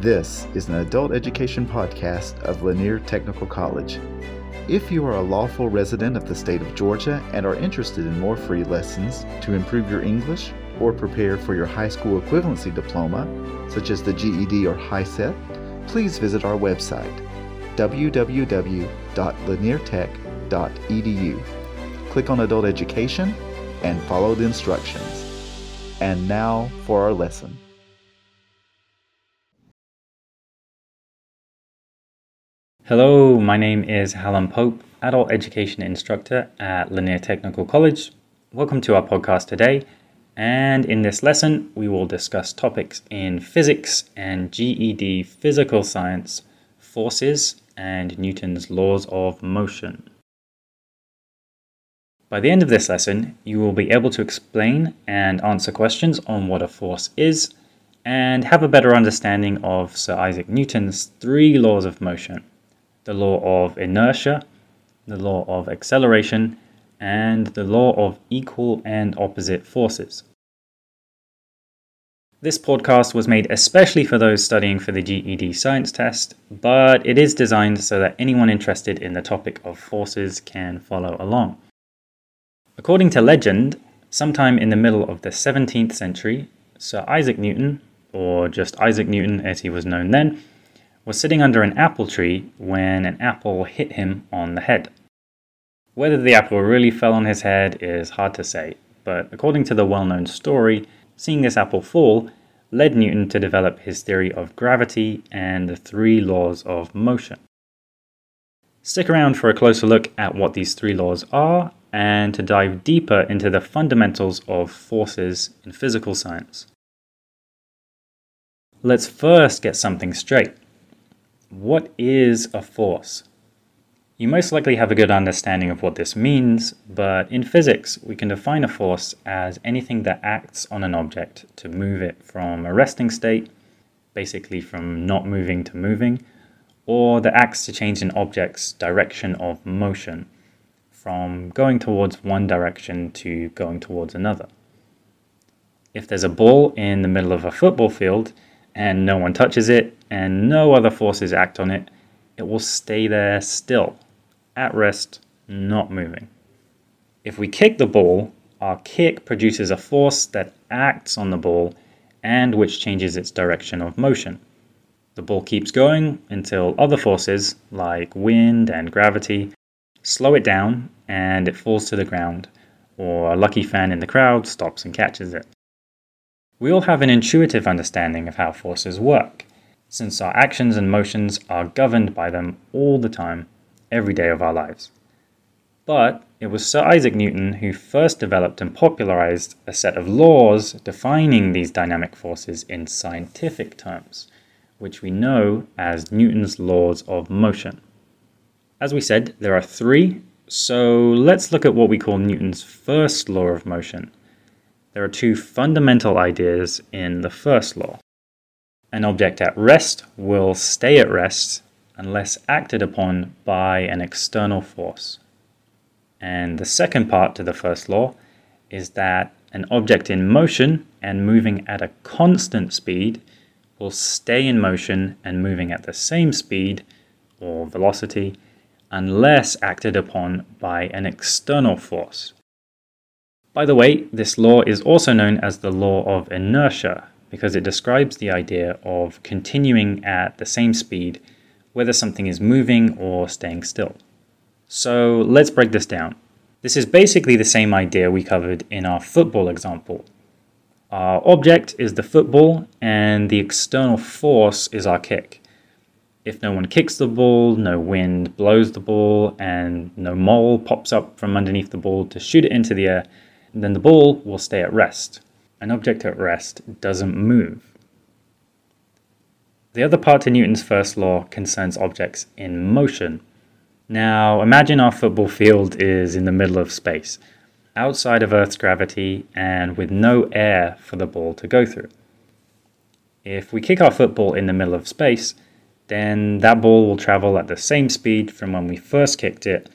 This is an adult education podcast of Lanier Technical College. If you are a lawful resident of the state of Georgia and are interested in more free lessons to improve your English or prepare for your high school equivalency diploma, such as the GED or HiSET, please visit our website www.laniertech.edu. Click on Adult Education and follow the instructions. And now for our lesson. Hello, my name is Hallam Pope, Adult Education Instructor at Lanier Technical College. Welcome to our podcast today. And in this lesson, we will discuss topics in physics and GED physical science, forces, and Newton's laws of motion. By the end of this lesson, you will be able to explain and answer questions on what a force is and have a better understanding of Sir Isaac Newton's three laws of motion the law of inertia, the law of acceleration, and the law of equal and opposite forces. This podcast was made especially for those studying for the GED science test, but it is designed so that anyone interested in the topic of forces can follow along. According to legend, sometime in the middle of the 17th century, Sir Isaac Newton, or just Isaac Newton as he was known then, was sitting under an apple tree when an apple hit him on the head. Whether the apple really fell on his head is hard to say, but according to the well known story, seeing this apple fall led Newton to develop his theory of gravity and the three laws of motion. Stick around for a closer look at what these three laws are and to dive deeper into the fundamentals of forces in physical science. Let's first get something straight. What is a force? You most likely have a good understanding of what this means, but in physics, we can define a force as anything that acts on an object to move it from a resting state, basically from not moving to moving, or that acts to change an object's direction of motion, from going towards one direction to going towards another. If there's a ball in the middle of a football field, and no one touches it and no other forces act on it, it will stay there still, at rest, not moving. If we kick the ball, our kick produces a force that acts on the ball and which changes its direction of motion. The ball keeps going until other forces, like wind and gravity, slow it down and it falls to the ground, or a lucky fan in the crowd stops and catches it. We all have an intuitive understanding of how forces work, since our actions and motions are governed by them all the time, every day of our lives. But it was Sir Isaac Newton who first developed and popularized a set of laws defining these dynamic forces in scientific terms, which we know as Newton's laws of motion. As we said, there are three, so let's look at what we call Newton's first law of motion, there are two fundamental ideas in the first law. An object at rest will stay at rest unless acted upon by an external force. And the second part to the first law is that an object in motion and moving at a constant speed will stay in motion and moving at the same speed or velocity unless acted upon by an external force. By the way, this law is also known as the law of inertia because it describes the idea of continuing at the same speed whether something is moving or staying still. So let's break this down. This is basically the same idea we covered in our football example. Our object is the football, and the external force is our kick. If no one kicks the ball, no wind blows the ball, and no mole pops up from underneath the ball to shoot it into the air, then the ball will stay at rest. An object at rest doesn't move. The other part to Newton's first law concerns objects in motion. Now, imagine our football field is in the middle of space, outside of Earth's gravity, and with no air for the ball to go through. If we kick our football in the middle of space, then that ball will travel at the same speed from when we first kicked it,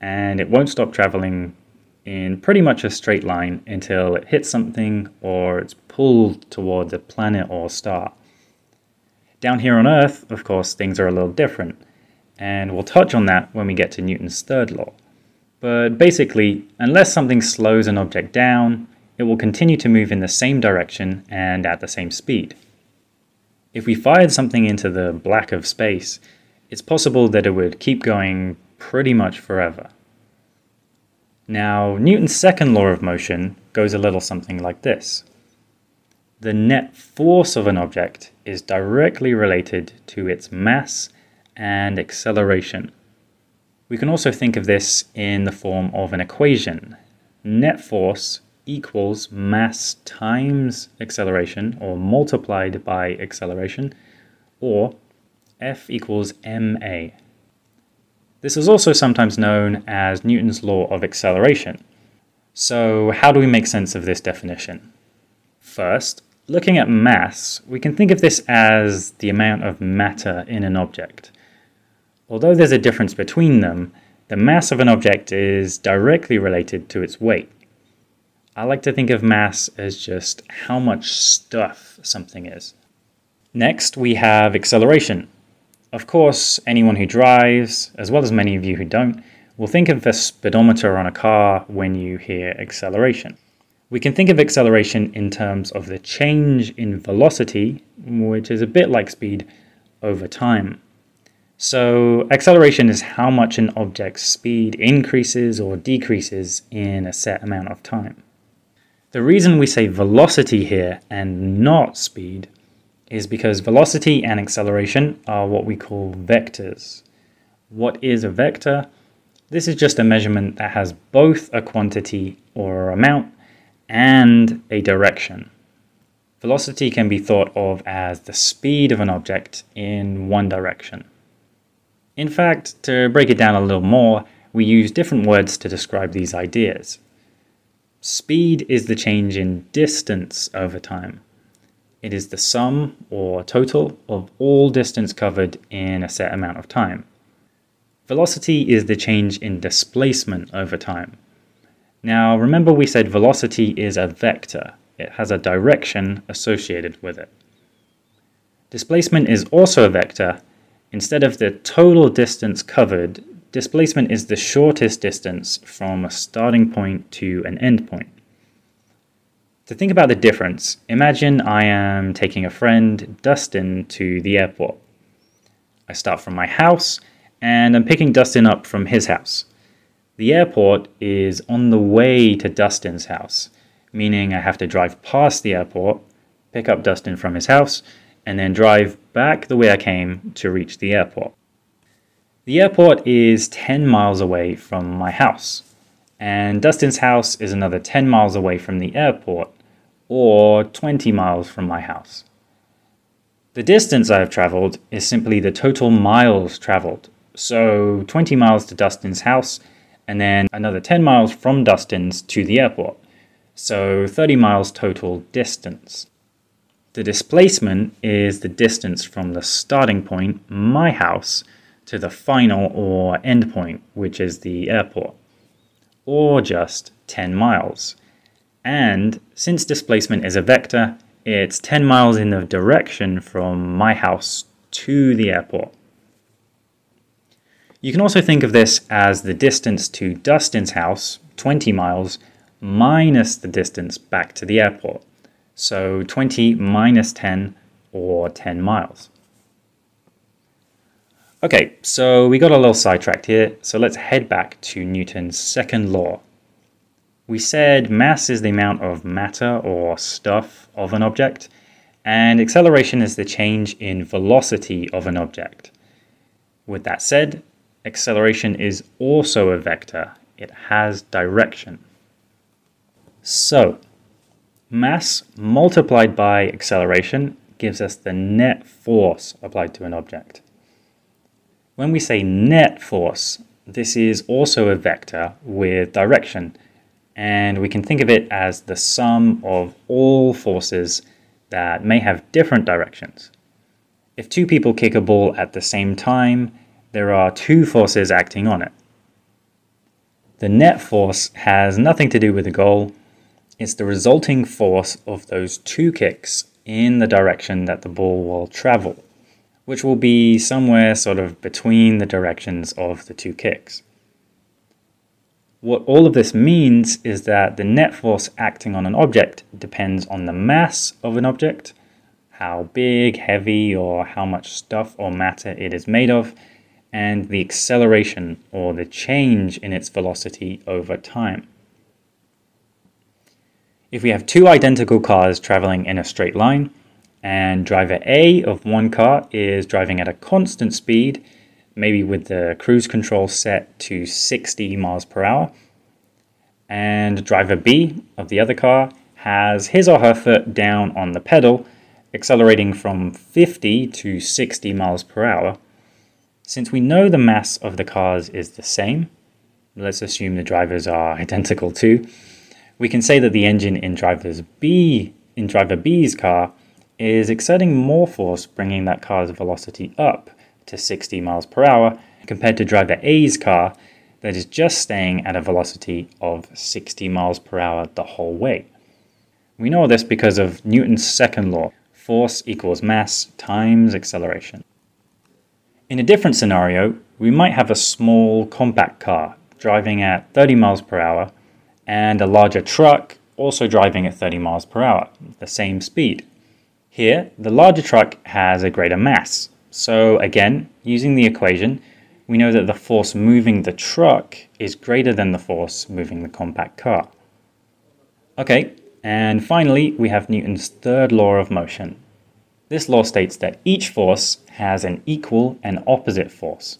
and it won't stop traveling in pretty much a straight line until it hits something or it's pulled towards a planet or star. Down here on Earth, of course, things are a little different, and we'll touch on that when we get to Newton's third law. But basically, unless something slows an object down, it will continue to move in the same direction and at the same speed. If we fired something into the black of space, it's possible that it would keep going pretty much forever. Now, Newton's second law of motion goes a little something like this. The net force of an object is directly related to its mass and acceleration. We can also think of this in the form of an equation. Net force equals mass times acceleration, or multiplied by acceleration, or F equals ma. This is also sometimes known as Newton's law of acceleration. So, how do we make sense of this definition? First, looking at mass, we can think of this as the amount of matter in an object. Although there's a difference between them, the mass of an object is directly related to its weight. I like to think of mass as just how much stuff something is. Next, we have acceleration. Of course, anyone who drives, as well as many of you who don't, will think of the speedometer on a car when you hear acceleration. We can think of acceleration in terms of the change in velocity, which is a bit like speed, over time. So, acceleration is how much an object's speed increases or decreases in a set amount of time. The reason we say velocity here and not speed is because velocity and acceleration are what we call vectors. What is a vector? This is just a measurement that has both a quantity or amount and a direction. Velocity can be thought of as the speed of an object in one direction. In fact, to break it down a little more, we use different words to describe these ideas. Speed is the change in distance over time. It is the sum or total of all distance covered in a set amount of time. Velocity is the change in displacement over time. Now, remember we said velocity is a vector. It has a direction associated with it. Displacement is also a vector. Instead of the total distance covered, displacement is the shortest distance from a starting point to an end point. To think about the difference, imagine I am taking a friend, Dustin, to the airport. I start from my house and I'm picking Dustin up from his house. The airport is on the way to Dustin's house, meaning I have to drive past the airport, pick up Dustin from his house, and then drive back the way I came to reach the airport. The airport is 10 miles away from my house and Dustin's house is another 10 miles away from the airport, or 20 miles from my house. The distance I have traveled is simply the total miles traveled. So 20 miles to Dustin's house, and then another 10 miles from Dustin's to the airport. So 30 miles total distance. The displacement is the distance from the starting point, my house, to the final or end point, which is the airport or just 10 miles. And since displacement is a vector, it's 10 miles in the direction from my house to the airport. You can also think of this as the distance to Dustin's house, 20 miles, minus the distance back to the airport. So 20 minus 10, or 10 miles. Okay, so we got a little sidetracked here, so let's head back to Newton's second law. We said mass is the amount of matter or stuff of an object, and acceleration is the change in velocity of an object. With that said, acceleration is also a vector, it has direction. So, mass multiplied by acceleration gives us the net force applied to an object. When we say net force, this is also a vector with direction, and we can think of it as the sum of all forces that may have different directions. If two people kick a ball at the same time, there are two forces acting on it. The net force has nothing to do with the goal, it's the resulting force of those two kicks in the direction that the ball will travel. which will be somewhere sort of between the directions of the two kicks. What all of this means is that the net force acting on an object depends on the mass of an object, how big, heavy, or how much stuff or matter it is made of, and the acceleration or the change in its velocity over time. If we have two identical cars traveling in a straight line, and driver A of one car is driving at a constant speed, maybe with the cruise control set to 60 miles per hour, and driver B of the other car has his or her foot down on the pedal, accelerating from 50 to 60 miles per hour. Since we know the mass of the cars is the same, let's assume the drivers are identical too we can say that the engine in driver's B in driver B's car is exerting more force bringing that car's velocity up to 60 miles per hour compared to driver A's car that is just staying at a velocity of 60 miles per hour the whole way. We know this because of Newton's second law force equals mass times acceleration. In a different scenario, we might have a small compact car driving at 30 miles per hour and a larger truck also driving at 30 miles per hour, the same speed. Here, the larger truck has a greater mass. So, again, using the equation, we know that the force moving the truck is greater than the force moving the compact car. Okay, and finally, we have Newton's third law of motion. This law states that each force has an equal and opposite force.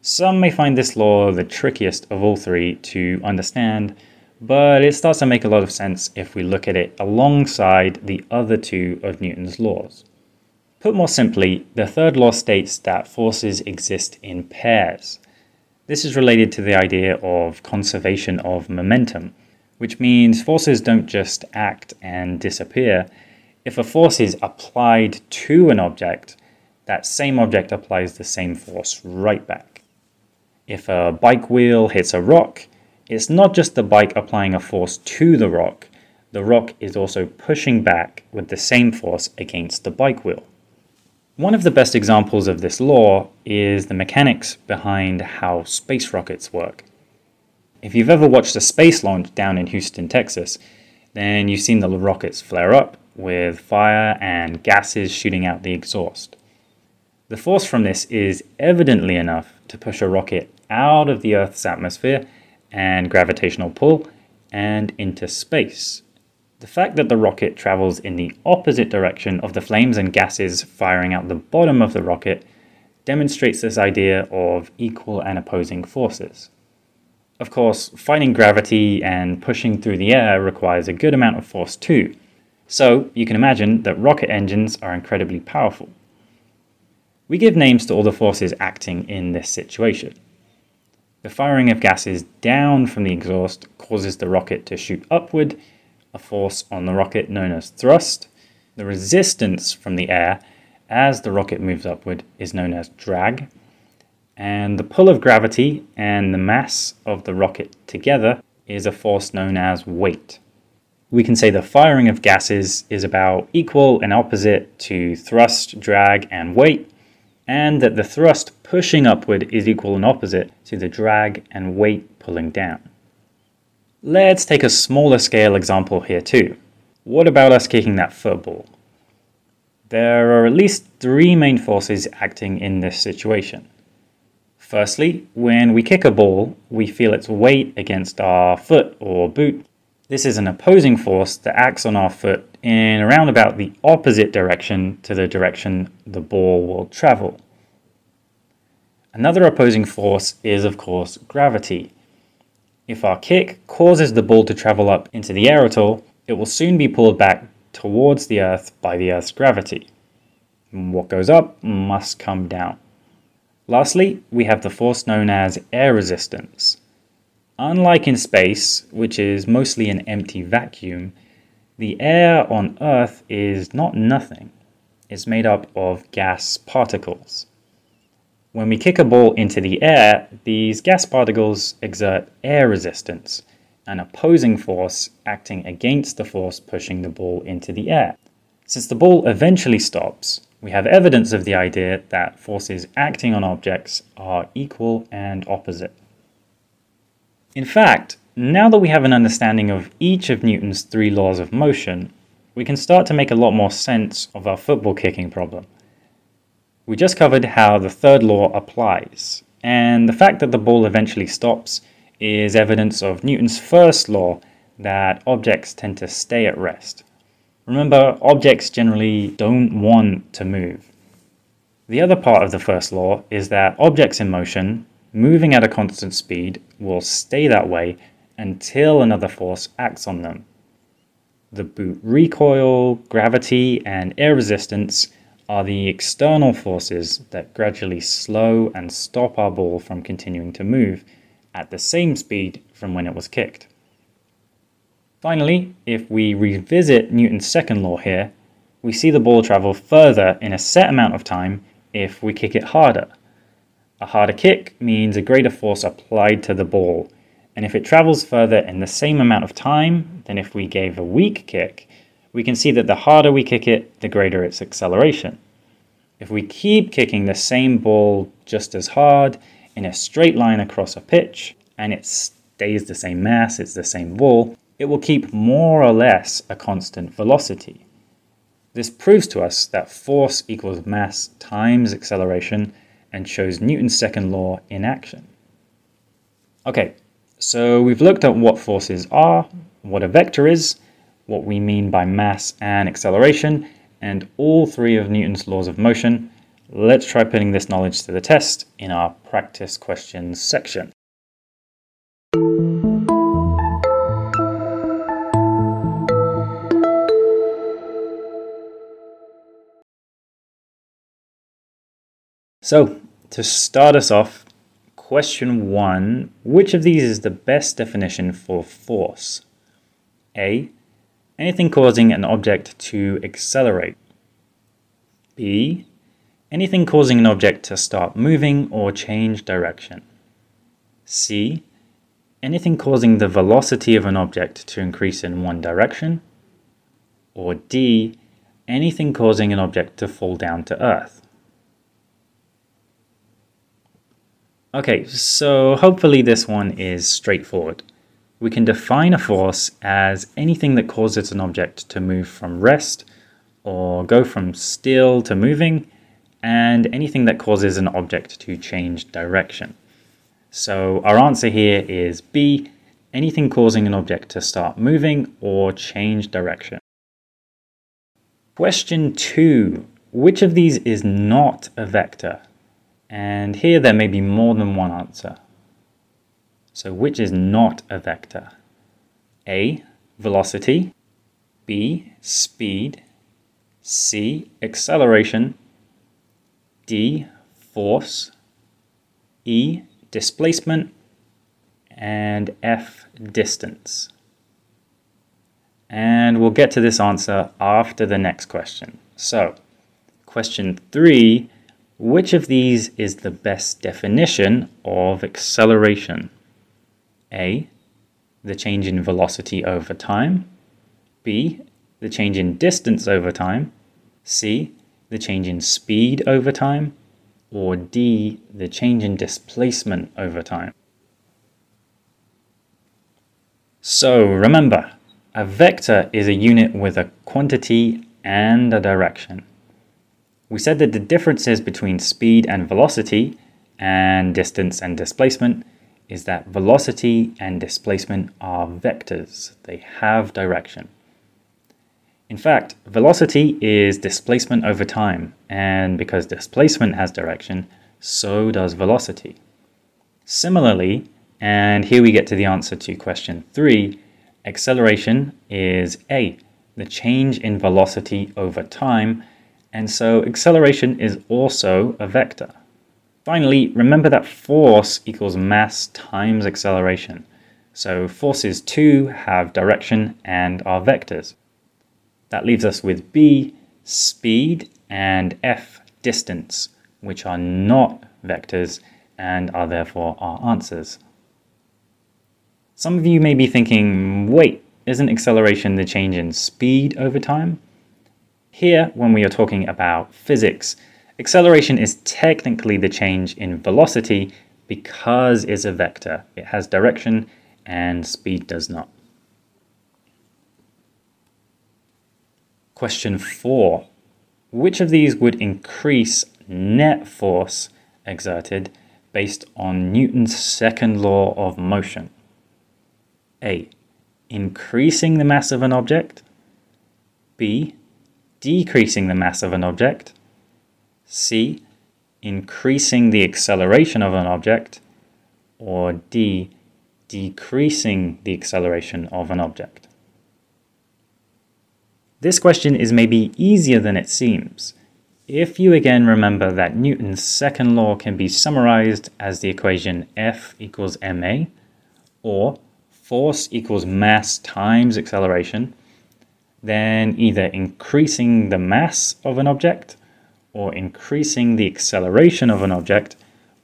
Some may find this law the trickiest of all three to understand, but it starts to make a lot of sense if we look at it alongside the other two of Newton's laws. Put more simply, the third law states that forces exist in pairs. This is related to the idea of conservation of momentum, which means forces don't just act and disappear. If a force is applied to an object, that same object applies the same force right back. If a bike wheel hits a rock, it's not just the bike applying a force to the rock, the rock is also pushing back with the same force against the bike wheel. One of the best examples of this law is the mechanics behind how space rockets work. If you've ever watched a space launch down in Houston, Texas, then you've seen the rockets flare up with fire and gases shooting out the exhaust. The force from this is evidently enough to push a rocket out of the Earth's atmosphere and gravitational pull and into space. The fact that the rocket travels in the opposite direction of the flames and gases firing out the bottom of the rocket demonstrates this idea of equal and opposing forces. Of course, fighting gravity and pushing through the air requires a good amount of force too, so you can imagine that rocket engines are incredibly powerful. We give names to all the forces acting in this situation. The firing of gases down from the exhaust causes the rocket to shoot upward, a force on the rocket known as thrust. The resistance from the air as the rocket moves upward is known as drag. And the pull of gravity and the mass of the rocket together is a force known as weight. We can say the firing of gases is about equal and opposite to thrust, drag, and weight, and that the thrust pushing upward is equal and opposite to the drag and weight pulling down. Let's take a smaller scale example here too. What about us kicking that football? There are at least three main forces acting in this situation. Firstly, when we kick a ball, we feel its weight against our foot or boot. This is an opposing force that acts on our foot in around about the opposite direction to the direction the ball will travel. Another opposing force is, of course, gravity. If our kick causes the ball to travel up into the air at all, it will soon be pulled back towards the Earth by the Earth's gravity. What goes up must come down. Lastly, we have the force known as air resistance. Unlike in space, which is mostly an empty vacuum, the air on Earth is not nothing. It's made up of gas particles. When we kick a ball into the air, these gas particles exert air resistance, an opposing force acting against the force pushing the ball into the air. Since the ball eventually stops, we have evidence of the idea that forces acting on objects are equal and opposite. In fact, now that we have an understanding of each of Newton's three laws of motion, we can start to make a lot more sense of our football kicking problem. We just covered how the third law applies, and the fact that the ball eventually stops is evidence of Newton's first law that objects tend to stay at rest. Remember, objects generally don't want to move. The other part of the first law is that objects in motion, moving at a constant speed, will stay that way until another force acts on them. The boot recoil, gravity, and air resistance are the external forces that gradually slow and stop our ball from continuing to move at the same speed from when it was kicked. Finally, if we revisit Newton's second law here, we see the ball travel further in a set amount of time if we kick it harder. A harder kick means a greater force applied to the ball, and if it travels further in the same amount of time than if we gave a weak kick, we can see that the harder we kick it, the greater its acceleration. If we keep kicking the same ball just as hard in a straight line across a pitch, and it stays the same mass, it's the same ball, it will keep more or less a constant velocity. This proves to us that force equals mass times acceleration and shows Newton's second law in action. Okay, so we've looked at what forces are, what a vector is, what we mean by mass and acceleration, and all three of Newton's laws of motion. Let's try putting this knowledge to the test in our practice questions section. So, to start us off, Question 1 Which of these is the best definition for force? A. Anything causing an object to accelerate. B. Anything causing an object to start moving or change direction. C. Anything causing the velocity of an object to increase in one direction. Or D. Anything causing an object to fall down to earth. Okay, so hopefully this one is straightforward. We can define a force as anything that causes an object to move from rest or go from still to moving, and anything that causes an object to change direction. So our answer here is B, anything causing an object to start moving or change direction. Question 2. Which of these is not a vector? And here there may be more than one answer. So which is not a vector? A. Velocity. B. Speed. C. Acceleration. D. Force. E. Displacement. And F. Distance. And we'll get to this answer after the next question. So, question three which of these is the best definition of acceleration? A. The change in velocity over time. B. The change in distance over time. C. The change in speed over time. Or D. The change in displacement over time. So remember, a vector is a unit with a quantity and a direction. We said that the differences between speed and velocity and distance and displacement is that velocity and displacement are vectors. They have direction. In fact, velocity is displacement over time, and because displacement has direction, so does velocity. Similarly, and here we get to the answer to question 3, acceleration is A, the change in velocity over time, and so acceleration is also a vector. Finally, remember that force equals mass times acceleration. So forces too have direction and are vectors. That leaves us with B, speed, and F, distance, which are not vectors and are therefore our answers. Some of you may be thinking, wait, isn't acceleration the change in speed over time? Here, when we are talking about physics, acceleration is technically the change in velocity because it's a vector. It has direction and speed does not. Question 4. Which of these would increase net force exerted based on Newton's second law of motion? A. Increasing the mass of an object. B. Decreasing the mass of an object. C. Increasing the acceleration of an object. Or D. Decreasing the acceleration of an object. This question is maybe easier than it seems. If you again remember that Newton's second law can be summarized as the equation F equals ma, or force equals mass times acceleration, then either increasing the mass of an object or increasing the acceleration of an object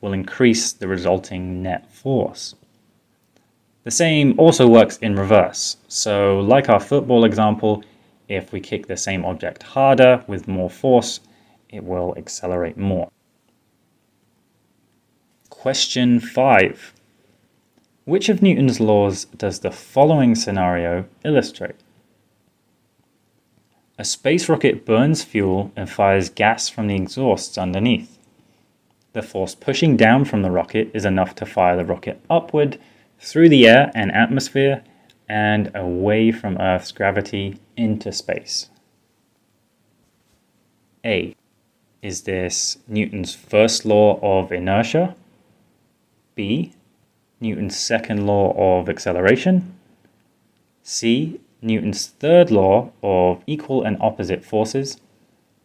will increase the resulting net force. The same also works in reverse. So, like our football example, if we kick the same object harder with more force, it will accelerate more. Question 5 which of Newton's laws does the following scenario illustrate? A space rocket burns fuel and fires gas from the exhausts underneath. The force pushing down from the rocket is enough to fire the rocket upward through the air and atmosphere and away from Earth's gravity into space. A. Is this Newton's first law of inertia? B. Newton's second law of acceleration. C. Newton's third law of equal and opposite forces.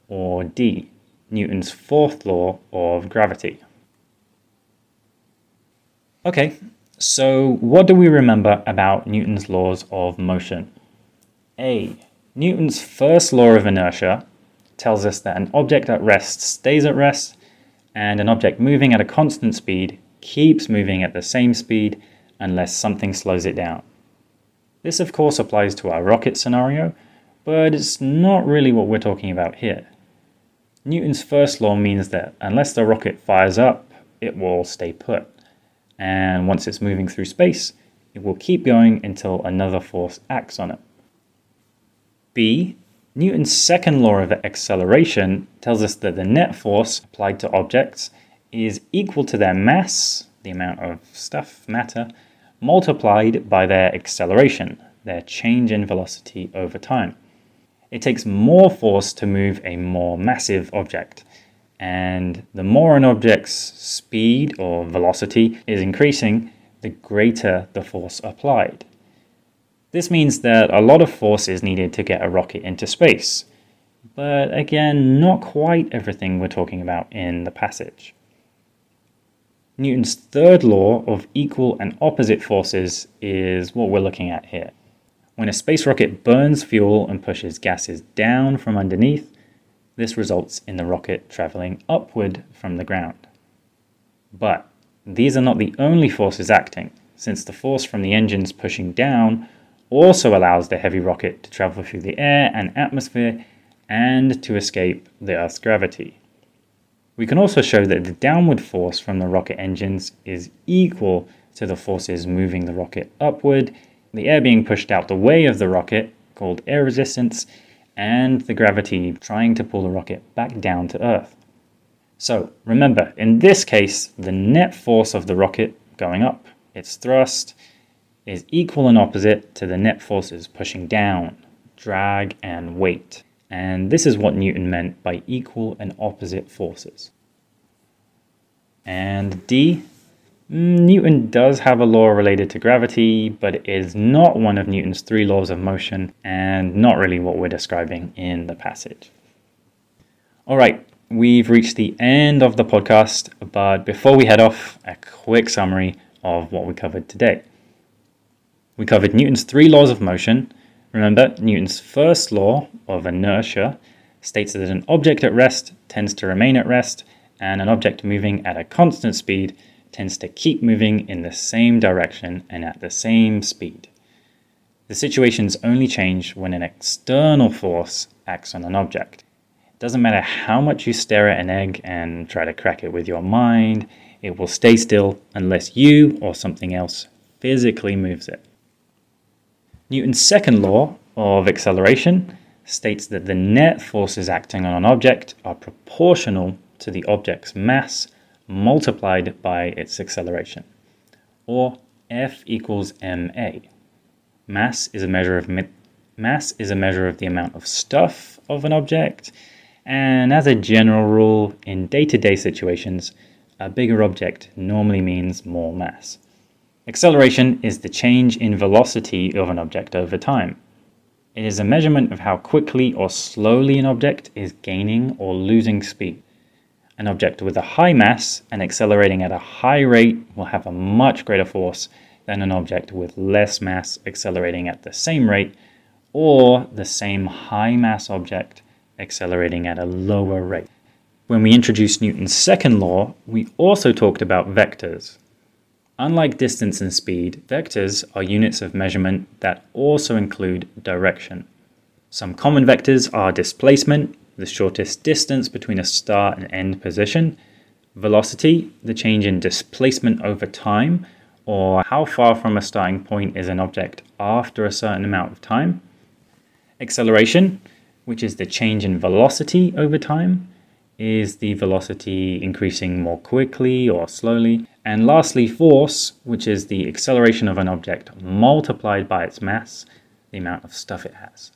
Or D. Newton's fourth law of gravity. Okay, so what do we remember about Newton's laws of motion? A. Newton's first law of inertia tells us that an object at rest stays at rest, and an object moving at a constant speed keeps moving at the same speed unless something slows it down. This, of course, applies to our rocket scenario, but it's not really what we're talking about here. Newton's first law means that unless the rocket fires up, it will stay put. And once it's moving through space, it will keep going until another force acts on it. B. Newton's second law of acceleration tells us that the net force applied to objects is equal to their mass, the amount of stuff, matter, multiplied by their acceleration, their change in velocity over time. It takes more force to move a more massive object, and the more an object's speed or velocity is increasing, the greater the force applied. This means that a lot of force is needed to get a rocket into space, but again, not quite everything we're talking about in the passage. Newton's third law of equal and opposite forces is what we're looking at here. When a space rocket burns fuel and pushes gases down from underneath, this results in the rocket traveling upward from the ground. But these are not the only forces acting, since the force from the engines pushing down also allows the heavy rocket to travel through the air and atmosphere and to escape the Earth's gravity. We can also show that the downward force from the rocket engines is equal to the forces moving the rocket upward, the air being pushed out the way of the rocket, called air resistance, and the gravity trying to pull the rocket back down to Earth. So remember, in this case, the net force of the rocket going up, its thrust, is equal and opposite to the net forces pushing down, drag, and weight. And this is what Newton meant by equal and opposite forces. And D, mm, Newton does have a law related to gravity, but it is not one of Newton's three laws of motion and not really what we're describing in the passage. All right, we've reached the end of the podcast, but before we head off, a quick summary of what we covered today. We covered Newton's three laws of motion Remember, Newton's first law of inertia states that an object at rest tends to remain at rest, and an object moving at a constant speed tends to keep moving in the same direction and at the same speed. The situations only change when an external force acts on an object. It doesn't matter how much you stare at an egg and try to crack it with your mind, it will stay still unless you or something else physically moves it. Newton's second law of acceleration states that the net forces acting on an object are proportional to the object's mass multiplied by its acceleration, or F equals ma. Mass is a measure of mass is a measure of the amount of stuff of an object, and as a general rule, in day-to-day situations, a bigger object normally means more mass. Acceleration is the change in velocity of an object over time. It is a measurement of how quickly or slowly an object is gaining or losing speed. An object with a high mass and accelerating at a high rate will have a much greater force than an object with less mass accelerating at the same rate, or the same high mass object accelerating at a lower rate. When we introduced Newton's second law, we also talked about vectors. Unlike distance and speed, vectors are units of measurement that also include direction. Some common vectors are displacement, the shortest distance between a start and end position, velocity, the change in displacement over time, or how far from a starting point is an object after a certain amount of time, acceleration, which is the change in velocity over time, is the velocity increasing more quickly or slowly? And lastly, force, which is the acceleration of an object multiplied by its mass, the amount of stuff it has.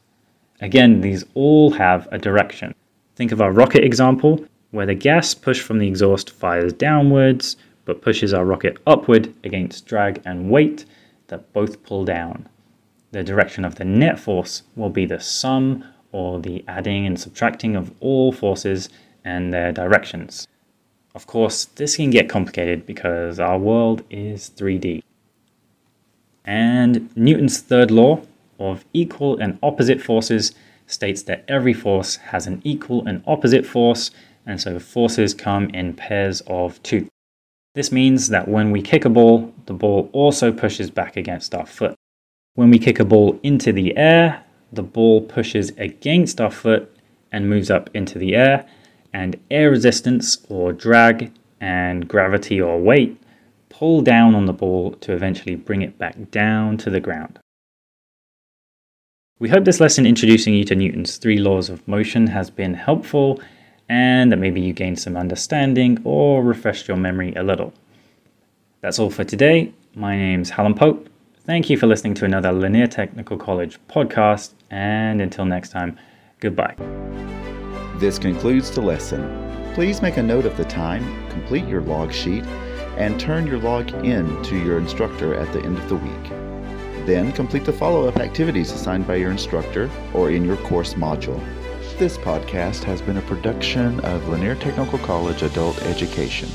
Again, these all have a direction. Think of our rocket example, where the gas pushed from the exhaust fires downwards, but pushes our rocket upward against drag and weight that both pull down. The direction of the net force will be the sum or the adding and subtracting of all forces and their directions. Of course, this can get complicated because our world is 3D. And Newton's third law of equal and opposite forces states that every force has an equal and opposite force, and so forces come in pairs of two. This means that when we kick a ball, the ball also pushes back against our foot. When we kick a ball into the air, the ball pushes against our foot and moves up into the air, and air resistance or drag and gravity or weight pull down on the ball to eventually bring it back down to the ground. We hope this lesson introducing you to Newton's three laws of motion has been helpful and that maybe you gained some understanding or refreshed your memory a little. That's all for today. My name's Hallam Pope. Thank you for listening to another Lanier Technical College podcast, and until next time, goodbye. This concludes the lesson. Please make a note of the time, complete your log sheet, and turn your log in to your instructor at the end of the week. Then complete the follow up activities assigned by your instructor or in your course module. This podcast has been a production of Lanier Technical College Adult Education.